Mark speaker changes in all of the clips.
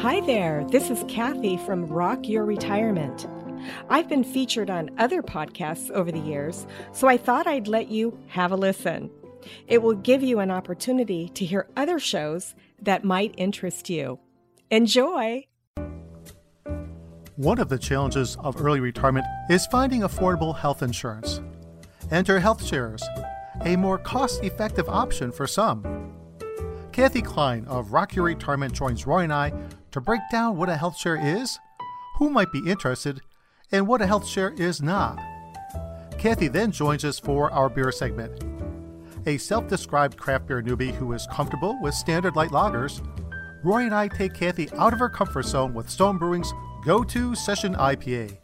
Speaker 1: Hi there, this is Kathy from Rock Your Retirement. I've been featured on other podcasts over the years, so I thought I'd let you have a listen. It will give you an opportunity to hear other shows that might interest you. Enjoy!
Speaker 2: One of the challenges of early retirement is finding affordable health insurance. Enter Health Shares, a more cost effective option for some. Kathy Klein of Rock Your Retirement joins Roy and I to break down what a health share is, who might be interested, and what a health share is not. Kathy then joins us for our beer segment. A self described craft beer newbie who is comfortable with standard light lagers, Roy and I take Kathy out of her comfort zone with Stone Brewing's go to session IPA.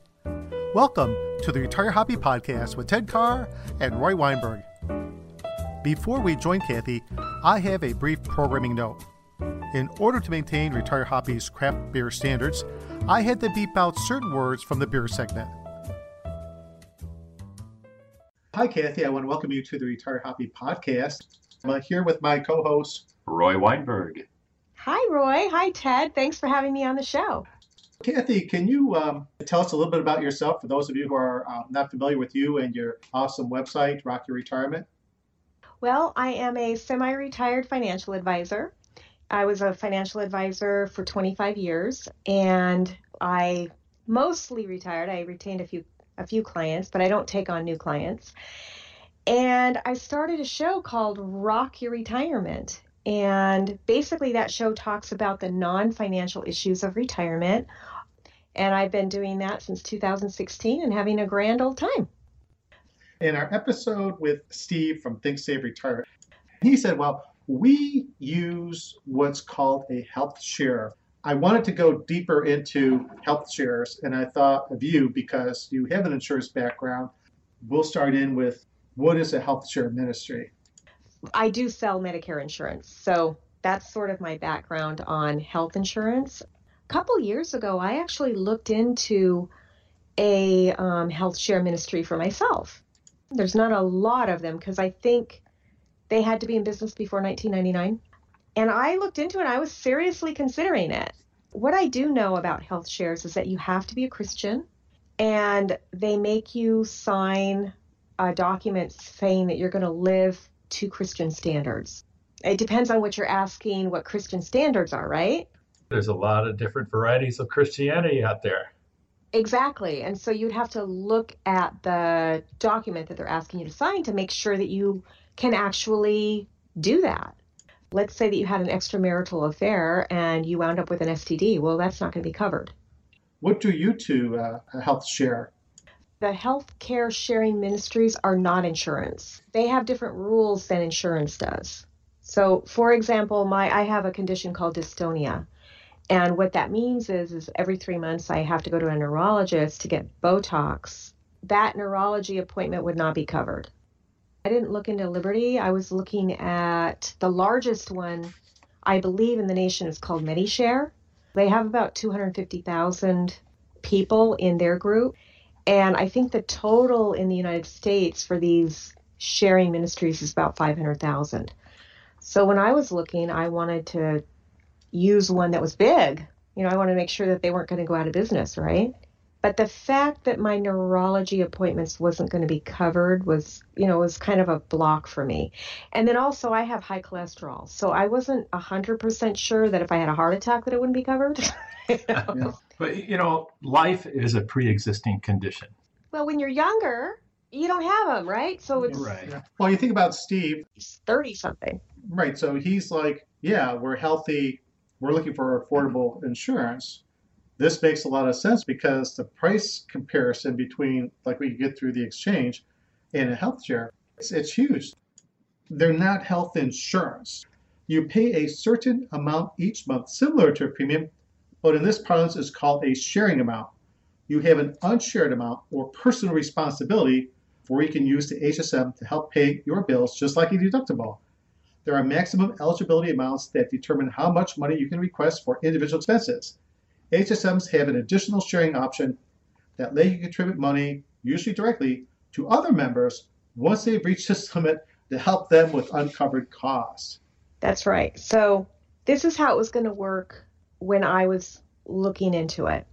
Speaker 2: Welcome to the Retire Hoppy Podcast with Ted Carr and Roy Weinberg. Before we join Kathy, I have a brief programming note. In order to maintain Retire Hoppy's craft beer standards, I had to beep out certain words from the beer segment. Hi, Kathy. I want to welcome you to the Retire Hoppy podcast. I'm here with my co host,
Speaker 3: Roy Weinberg.
Speaker 1: Hi, Roy. Hi, Ted. Thanks for having me on the show.
Speaker 2: Kathy, can you um, tell us a little bit about yourself for those of you who are uh, not familiar with you and your awesome website, Rock Your Retirement?
Speaker 1: Well, I am a semi retired financial advisor. I was a financial advisor for 25 years and I mostly retired. I retained a few a few clients, but I don't take on new clients. And I started a show called Rock Your Retirement. And basically that show talks about the non-financial issues of retirement. And I've been doing that since 2016 and having a grand old time.
Speaker 2: In our episode with Steve from Think Save Retire, he said, well, we use what's called a health share. I wanted to go deeper into health shares, and I thought of you because you have an insurance background. We'll start in with what is a health share ministry?
Speaker 1: I do sell Medicare insurance, so that's sort of my background on health insurance. A couple years ago, I actually looked into a um, health share ministry for myself. There's not a lot of them because I think they had to be in business before 1999. And I looked into it, and I was seriously considering it. What I do know about health shares is that you have to be a Christian and they make you sign a document saying that you're going to live to Christian standards. It depends on what you're asking, what Christian standards are, right?
Speaker 3: There's a lot of different varieties of Christianity out there.
Speaker 1: Exactly. And so you'd have to look at the document that they're asking you to sign to make sure that you can actually do that. Let's say that you had an extramarital affair and you wound up with an STD. Well, that's not going to be covered.
Speaker 2: What do you two uh, health share?
Speaker 1: The health care sharing ministries are not insurance. They have different rules than insurance does. So, for example, my I have a condition called dystonia. And what that means is is every 3 months I have to go to a neurologist to get Botox. That neurology appointment would not be covered. I didn't look into Liberty. I was looking at the largest one, I believe, in the nation is called MediShare. They have about 250,000 people in their group. And I think the total in the United States for these sharing ministries is about 500,000. So when I was looking, I wanted to use one that was big. You know, I wanted to make sure that they weren't going to go out of business, right? But the fact that my neurology appointments wasn't going to be covered was, you know, was kind of a block for me. And then also I have high cholesterol. So I wasn't 100% sure that if I had a heart attack that it wouldn't be covered.
Speaker 3: you know? But, you know, life is a pre-existing condition.
Speaker 1: Well, when you're younger, you don't have them, right? So it's
Speaker 3: right. Yeah.
Speaker 2: Well, you think about Steve.
Speaker 1: He's 30 something.
Speaker 2: Right. So he's like, yeah, we're healthy. We're looking for affordable insurance this makes a lot of sense because the price comparison between like we get through the exchange and a health share, it's, it's huge. They're not health insurance. You pay a certain amount each month, similar to a premium, but in this parlance is called a sharing amount. You have an unshared amount or personal responsibility where you can use the HSM to help pay your bills just like a deductible. There are maximum eligibility amounts that determine how much money you can request for individual expenses. HSMs have an additional sharing option that let you contribute money, usually directly, to other members once they've reached this limit to help them with uncovered costs.
Speaker 1: That's right. So this is how it was going to work when I was looking into it.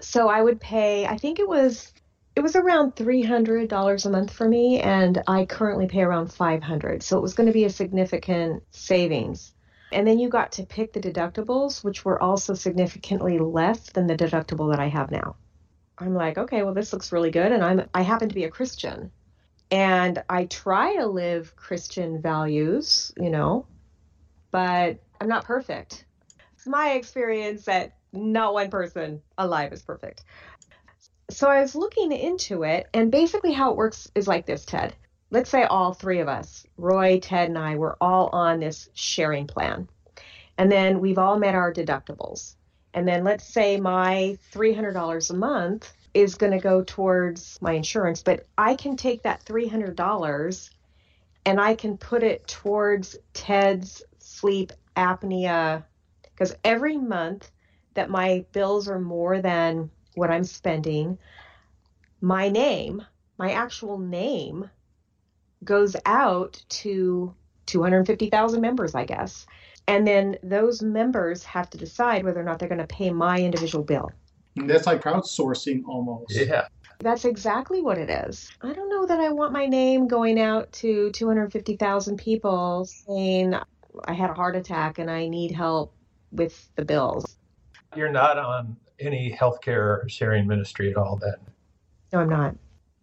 Speaker 1: So I would pay, I think it was it was around $300 a month for me and I currently pay around 500. So it was going to be a significant savings. And then you got to pick the deductibles, which were also significantly less than the deductible that I have now. I'm like, okay, well this looks really good and I'm I happen to be a Christian. And I try to live Christian values, you know, but I'm not perfect. It's my experience that not one person alive is perfect. So I was looking into it, and basically how it works is like this, Ted. Let's say all three of us, Roy, Ted, and I, were all on this sharing plan. And then we've all met our deductibles. And then let's say my $300 a month is going to go towards my insurance, but I can take that $300 and I can put it towards Ted's sleep apnea because every month that my bills are more than what I'm spending, my name, my actual name goes out to 250,000 members, I guess. And then those members have to decide whether or not they're going to pay my individual bill.
Speaker 2: That's like crowdsourcing almost.
Speaker 3: Yeah.
Speaker 1: That's exactly what it is. I don't know that I want my name going out to 250,000 people saying I had a heart attack and I need help with the bills.
Speaker 3: You're not on any healthcare sharing ministry at all then?
Speaker 1: No, I'm not.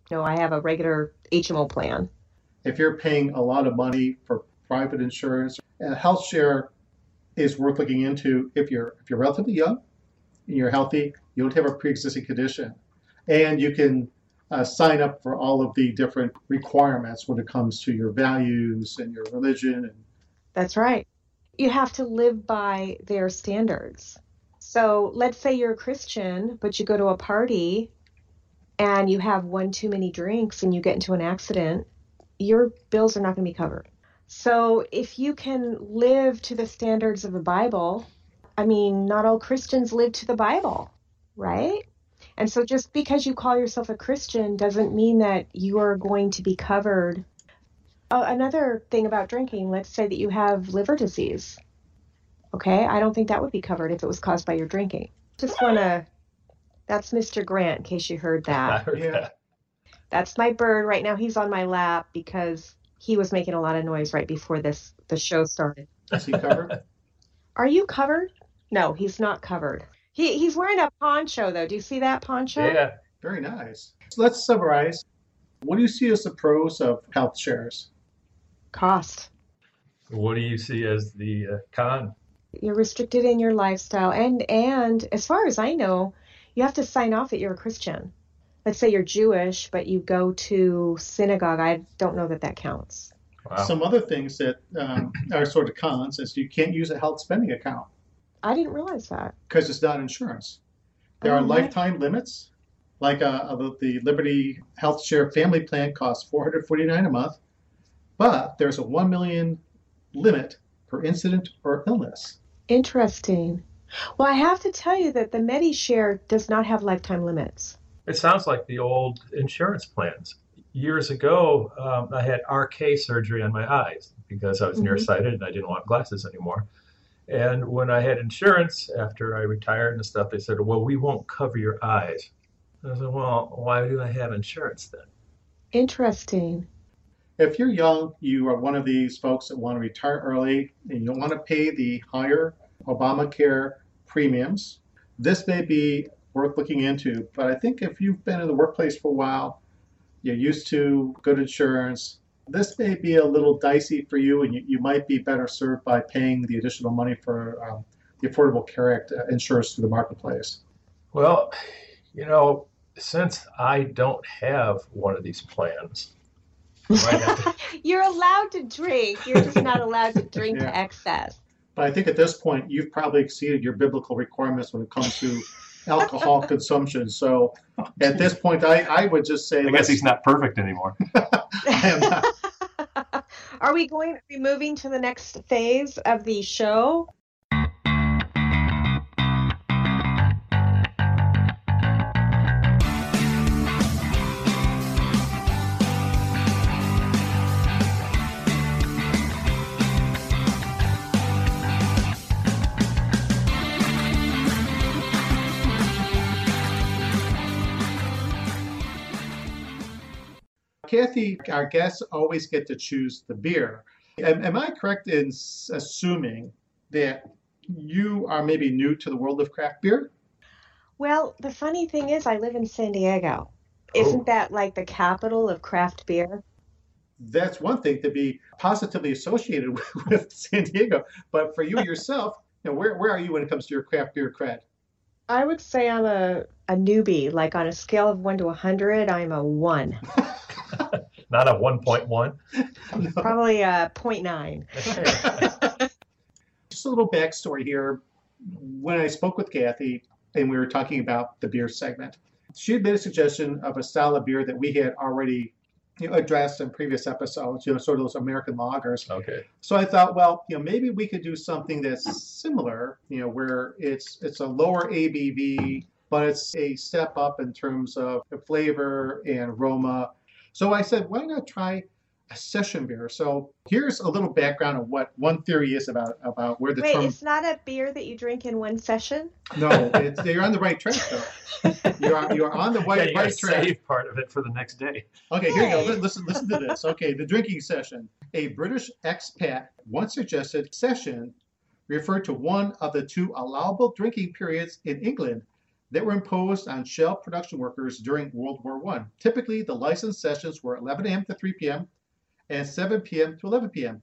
Speaker 1: No, I have a regular HMO plan.
Speaker 2: If you're paying a lot of money for private insurance, and health share is worth looking into if you're if you're relatively young and you're healthy, you don't have a pre-existing condition, and you can uh, sign up for all of the different requirements when it comes to your values and your religion. And
Speaker 1: That's right. You have to live by their standards. So let's say you're a Christian, but you go to a party and you have one too many drinks and you get into an accident, your bills are not going to be covered. So if you can live to the standards of the Bible, I mean, not all Christians live to the Bible, right? And so just because you call yourself a Christian doesn't mean that you are going to be covered. Uh, another thing about drinking, let's say that you have liver disease. Okay, I don't think that would be covered if it was caused by your drinking. Just want to. That's Mr. Grant, in case you heard
Speaker 3: I
Speaker 1: that.
Speaker 3: heard
Speaker 2: Yeah.
Speaker 3: that.
Speaker 1: That's my bird right now. He's on my lap because he was making a lot of noise right before this the show started.
Speaker 2: is he covered?
Speaker 1: Are you covered? No, he's not covered. He he's wearing a poncho though. Do you see that poncho?
Speaker 3: Yeah.
Speaker 2: Very nice. So let's summarize. What do you see as the pros of health shares?
Speaker 1: Cost.
Speaker 3: What do you see as the uh, con?
Speaker 1: You're restricted in your lifestyle and and as far as I know, you have to sign off that you're a Christian. Let's say you're Jewish, but you go to synagogue. I don't know that that counts.
Speaker 3: Wow.
Speaker 2: Some other things that um, are sort of cons is you can't use a health spending account
Speaker 1: I didn't realize that.
Speaker 2: because it's not insurance. There
Speaker 1: Oh,
Speaker 2: are
Speaker 1: right.
Speaker 2: lifetime limits. Like uh, the, the Liberty Health Share Family Plan costs 449 a month, but there's a 1 million limit per incident or illness.
Speaker 1: Interesting. Well, I have to tell you that the MediShare does not have lifetime limits.
Speaker 3: It sounds like the old insurance plans. Years ago, um, I had RK surgery on my eyes because I was
Speaker 1: Mhm.
Speaker 3: nearsighted and I didn't want glasses anymore. And when I had insurance after I retired and stuff, they said, "Well, we won't cover your eyes." I said, "Well, why do I have insurance then?"
Speaker 1: Interesting.
Speaker 2: If you're young, you are one of these folks that want to retire early and you want to pay the higher Obamacare premiums, this may be worth looking into. But I think if you've been in the workplace for a while, you're used to good insurance, this may be a little dicey for you and you, you might be better served by paying the additional money for um, the Affordable Care Act uh, insurance through the marketplace.
Speaker 3: Well, you know, since I don't have one of these plans, I might have to
Speaker 1: You're allowed to drink. You're just not allowed to drink
Speaker 2: Yeah.
Speaker 1: to excess.
Speaker 2: But I think at this point, you've probably exceeded your biblical requirements when it comes to alcohol consumption. So at this point, I, I would just say,
Speaker 3: I guess he's not perfect anymore.
Speaker 2: I am not.
Speaker 1: Are we going are we moving to the next phase of the show?
Speaker 2: Kathy, our guests always get to choose the beer. Am, am I correct in assuming that you are maybe new to the world of craft beer?
Speaker 1: Well, the funny thing is, I live in San Diego.
Speaker 3: Oh.
Speaker 1: Isn't that like the capital of craft beer?
Speaker 2: That's one thing to be positively associated with, with San Diego. But for you yourself, you know, where, where are you when it comes to your craft beer cred?
Speaker 1: I would say I'm a, a newbie. Like on a scale of one to a hundred, I'm a one,
Speaker 3: Not a 1.1.
Speaker 1: probably a point nine.
Speaker 2: Just a little backstory here. When I spoke with Kathy and we were talking about the beer segment, she had made a suggestion of a style of beer that we had already you know, addressed in previous episodes, you know, sort of those American lagers.
Speaker 3: Okay.
Speaker 2: So I thought, well, you know, maybe we could do something that's similar, you know, where it's it's a lower ABV, but it's a step up in terms of the flavor and aroma. So I said, why not try a session beer? So here's a little background of what one theory is about about where the
Speaker 1: Wait,
Speaker 2: term.
Speaker 1: it's not a beer that you drink in one session?
Speaker 2: No, it's, you're on the right track though. You're you're on the
Speaker 3: Yeah,
Speaker 2: right,
Speaker 3: you gotta
Speaker 2: right track.
Speaker 3: save part of it for the next day.
Speaker 2: Okay, here you go. Listen, listen to this. Okay, the drinking session. A British expat once suggested session referred to one of the two allowable drinking periods in England that were imposed on shell production workers during World War I. Typically, the licensed sessions were 11 a.m. to 3 p.m. and 7 p.m. to 11 p.m.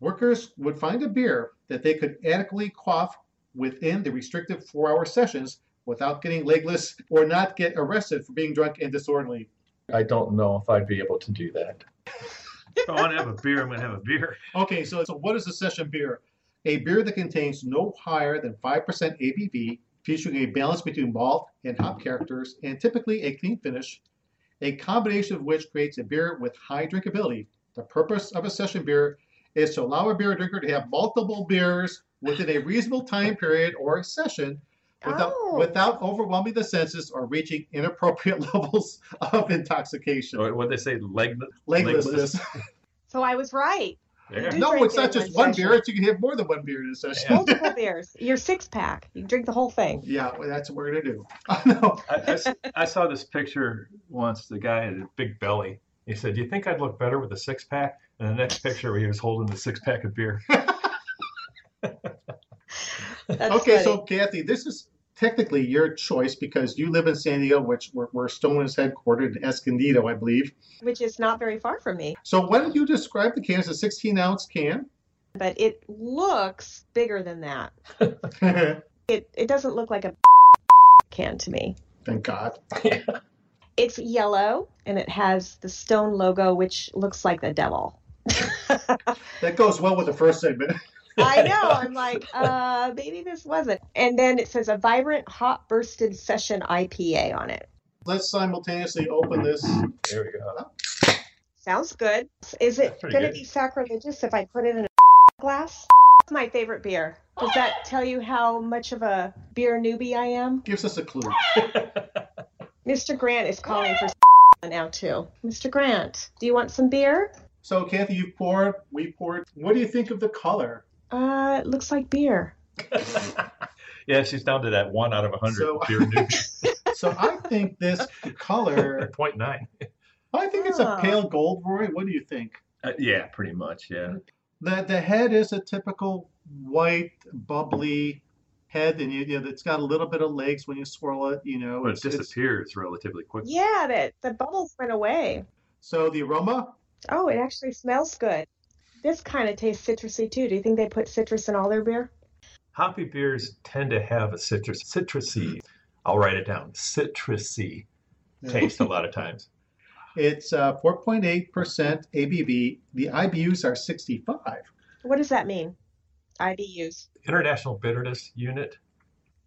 Speaker 2: Workers would find a beer that they could adequately quaff within the restrictive four-hour sessions without getting legless or not get arrested for being drunk and disorderly.
Speaker 3: I don't know if I'd be able to do that. If I want to have a beer, I'm going to have a beer.
Speaker 2: Okay, so, so what is a session beer? A beer that contains no higher than 5% ABV, featuring a balance between malt and hop characters, and typically a clean finish, a combination of which creates a beer with high drinkability. The purpose of a session beer is to allow a beer drinker to have multiple beers within a reasonable time period or session without,
Speaker 1: Oh.
Speaker 2: without overwhelming the senses or reaching inappropriate levels of intoxication.
Speaker 3: Or what they say, leg.
Speaker 2: Leglessness.
Speaker 1: So I was right.
Speaker 3: Yeah.
Speaker 2: No, it's not just
Speaker 1: one
Speaker 2: one
Speaker 1: session.
Speaker 2: beer. It's you can have more than one beer in a session.
Speaker 3: Yeah.
Speaker 1: Multiple beers. Your six pack. You can drink the whole thing.
Speaker 2: Yeah, well, that's what we're gonna do. no.
Speaker 3: I, I s- I saw this picture once. The guy had a big belly. He said, "Do you think I'd look better with a six pack?" And the next picture, where he was holding the six pack of beer.
Speaker 2: Okay,
Speaker 1: funny.
Speaker 2: so Kathy, this is technically your choice because you live in San Diego, which where, where Stone is headquartered in Escondido, I believe.
Speaker 1: which is not very far from me,
Speaker 2: So why don't you describe the can as a 16 ounce can?
Speaker 1: but it looks bigger than that. It it doesn't look like a can to me.
Speaker 2: Thank God.
Speaker 1: It's yellow and it has the stone logo, which looks like the devil.
Speaker 2: That goes well with the first segment.
Speaker 1: I know. I'm like, uh, maybe this wasn't. And then it says a vibrant, hop bursted session IPA on it.
Speaker 2: Let's simultaneously open this.
Speaker 3: There we go.
Speaker 1: Sounds good. Is it going to
Speaker 3: good.
Speaker 1: be sacrilegious if I put it in a glass? My favorite beer. Does that tell you how much of a beer newbie I am?
Speaker 2: Gives us a clue.
Speaker 1: Mr. Grant is calling for now too. Mr. Grant, do you want some beer?
Speaker 2: So Kathy, you poured, we poured. What do you think of the color?
Speaker 1: Uh, it looks like beer.
Speaker 3: yeah, she's down to that one out of a hundred
Speaker 2: So-
Speaker 3: beer newbie.
Speaker 2: So I think this color.
Speaker 3: Point nine.
Speaker 2: I think it's a pale gold, Roy. What do you think?
Speaker 3: Uh, yeah, pretty much. Yeah.
Speaker 2: The the head is a typical white, bubbly head, and you, you know it's got a little bit of legs when you swirl it. You know,
Speaker 3: But it
Speaker 2: it's, it's-
Speaker 3: disappears relatively quickly.
Speaker 1: Yeah, that the bubbles went away.
Speaker 2: so the aroma.
Speaker 1: Oh, it actually smells good. This kind of tastes citrusy too. Do you think they put citrus in all their beer?
Speaker 3: Hoppy beers tend to have a citrus, citrusy. I'll write it down. Citrusy taste a lot of times.
Speaker 2: It's uh, 4.8% ABV. The IBUs are 65.
Speaker 1: What does that mean? IBUs.
Speaker 3: International Bitterness Unit.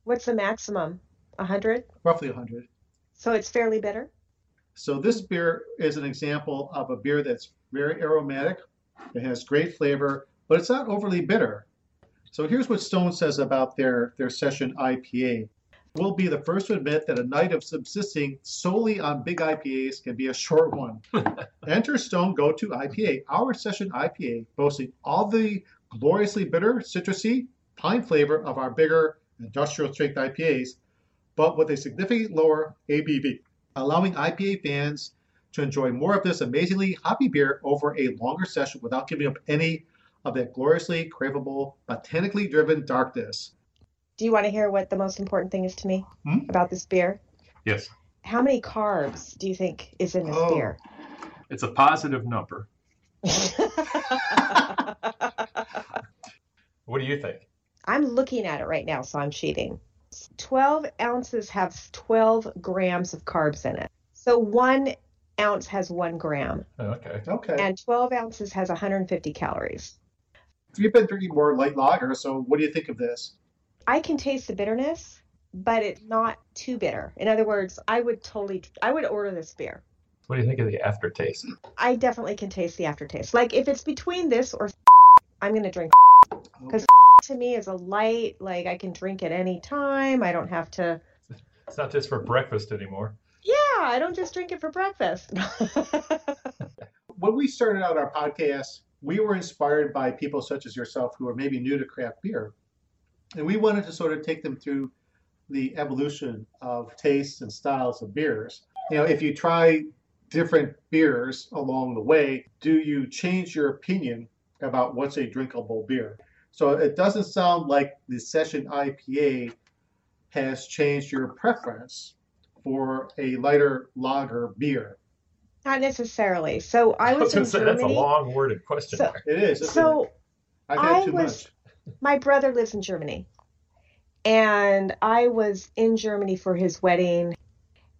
Speaker 1: What's the maximum? 100?
Speaker 2: roughly 100.
Speaker 1: So it's fairly bitter?
Speaker 2: So this beer is an example of a beer that's very aromatic. It has great flavor, but it's not overly bitter. So here's what Stone says about their, their session IPA. We'll be the first to admit that a night of subsisting solely on big IPAs can be a short one. Enter Stone Go To IPA, our session IPA, boasting all the gloriously bitter, citrusy, pine flavor of our bigger industrial strength IPAs, but with a significantly lower ABV allowing IPA fans to enjoy more of this amazingly hoppy beer over a longer session without giving up any of that gloriously craveable, botanically driven dankness.
Speaker 1: Do you want to hear what the most important thing is to me
Speaker 2: Hmm?
Speaker 1: about this beer?
Speaker 3: Yes,
Speaker 1: How many carbs do you think is in this
Speaker 2: Oh.
Speaker 1: beer?
Speaker 3: it's a positive number. What do you think?
Speaker 1: I'm looking at it right now, so I'm cheating. 12 ounces have 12 grams of carbs in it. So one ounce has one gram, oh,
Speaker 3: Okay.
Speaker 2: Okay.
Speaker 1: and 12 ounces has 150 calories.
Speaker 2: You've been drinking more light lager, so what do you think of this?
Speaker 1: I can taste the bitterness, but it's not too bitter. In other words, I would totally, I would order this beer.
Speaker 3: What do you think of the aftertaste?
Speaker 1: I definitely can taste the aftertaste. Like if it's between this or I'm gonna drink Oh, because to me is a light. Like I can drink at any time. I don't have to.
Speaker 3: It's not just for breakfast anymore.
Speaker 1: Yeah, I don't just drink it for breakfast.
Speaker 2: when we started out our podcast, we were inspired by people such as yourself who are maybe new to craft beer. And we wanted to sort of take them through the evolution of tastes and styles of beers. You know, if you try different beers along the way, do you change your opinion about what's a drinkable beer? So it doesn't sound like the Session IPA has changed your preference for a lighter lager beer.
Speaker 1: Not necessarily. So I was in
Speaker 3: gonna say, that's a long worded question.
Speaker 1: So-
Speaker 2: It is. isn't it?
Speaker 1: So
Speaker 2: I've had
Speaker 1: I
Speaker 2: too
Speaker 1: was-
Speaker 2: much.
Speaker 1: my brother lives in Germany. And I was in Germany for his wedding.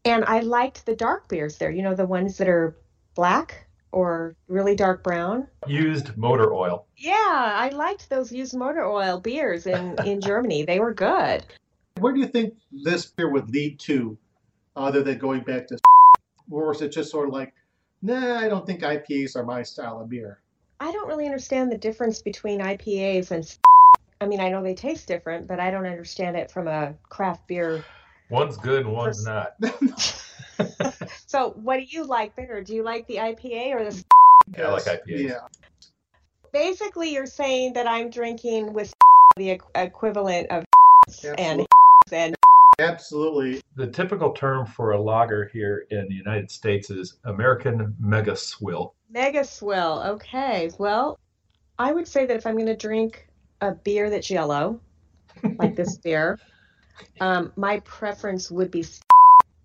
Speaker 1: And I liked the dark beers there, you know, the ones that are black or really dark brown.
Speaker 3: Used motor oil.
Speaker 1: Yeah, I liked those used motor oil beers in, in Germany. They were good.
Speaker 2: Where do you think this beer would lead to, other than going back to, or is it just sort of like, nah, I don't think IPAs are my style of beer.
Speaker 1: I don't really understand the difference between IPAs and. I mean, I know they taste different, but I don't understand it from a craft beer.
Speaker 3: One's good and one's not.
Speaker 1: So, what do you like better? Do you like the IPA or the?
Speaker 3: Yeah, I like IPAs.
Speaker 2: Yeah,
Speaker 1: Basically, you're saying that I'm drinking with the equ- equivalent of and and
Speaker 2: absolutely.
Speaker 3: The typical term for a lager here in the United States is American Mega Swill.
Speaker 1: mega swill. Okay, well, I would say that if I'm going to drink a beer that's yellow, like this beer, um, my preference would be,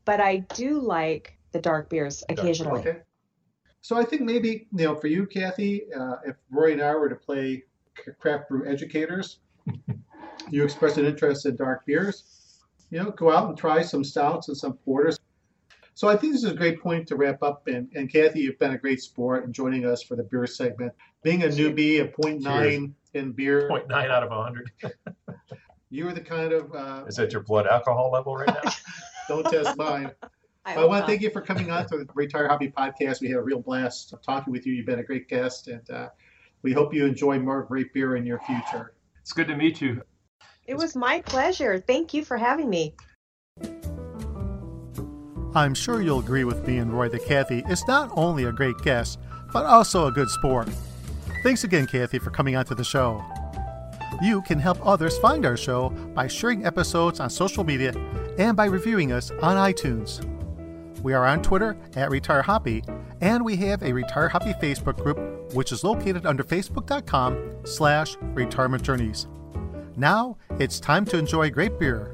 Speaker 1: but I do like the dark beers occasionally.
Speaker 2: Okay. So I think maybe you know, for you, Kathy, uh, if Roy and I were to play craft brew educators, you express an interest in dark beers. You know, go out and try some stouts and some porters. So I think this is a great point to wrap up. And, and Kathy, you've been a great sport in joining us for the beer segment. Being a newbie, a point nine in beer,
Speaker 3: 0.9 out of 100.
Speaker 2: you are the kind of uh,
Speaker 3: Is that your blood alcohol level right now?
Speaker 2: don't test mine.
Speaker 1: I,
Speaker 2: I want to thank you for coming on to the Retire Hoppy Podcast. We had a real blast talking with you. You've been a great guest, and uh, we hope you enjoy more great beer in your future.
Speaker 3: It's good to meet you.
Speaker 1: It was my pleasure. Thank you for having me.
Speaker 2: I'm sure you'll agree with me and Roy that Kathy is not only a great guest, but also a good sport. Thanks again, Kathy, for coming onto the show. You can help others find our show by sharing episodes on social media and by reviewing us on iTunes. We are on Twitter at Retire Hoppy, and we have a Retire Hoppy Facebook group, which is located under facebook.com slash retirement journeys. Now it's time to enjoy great beer.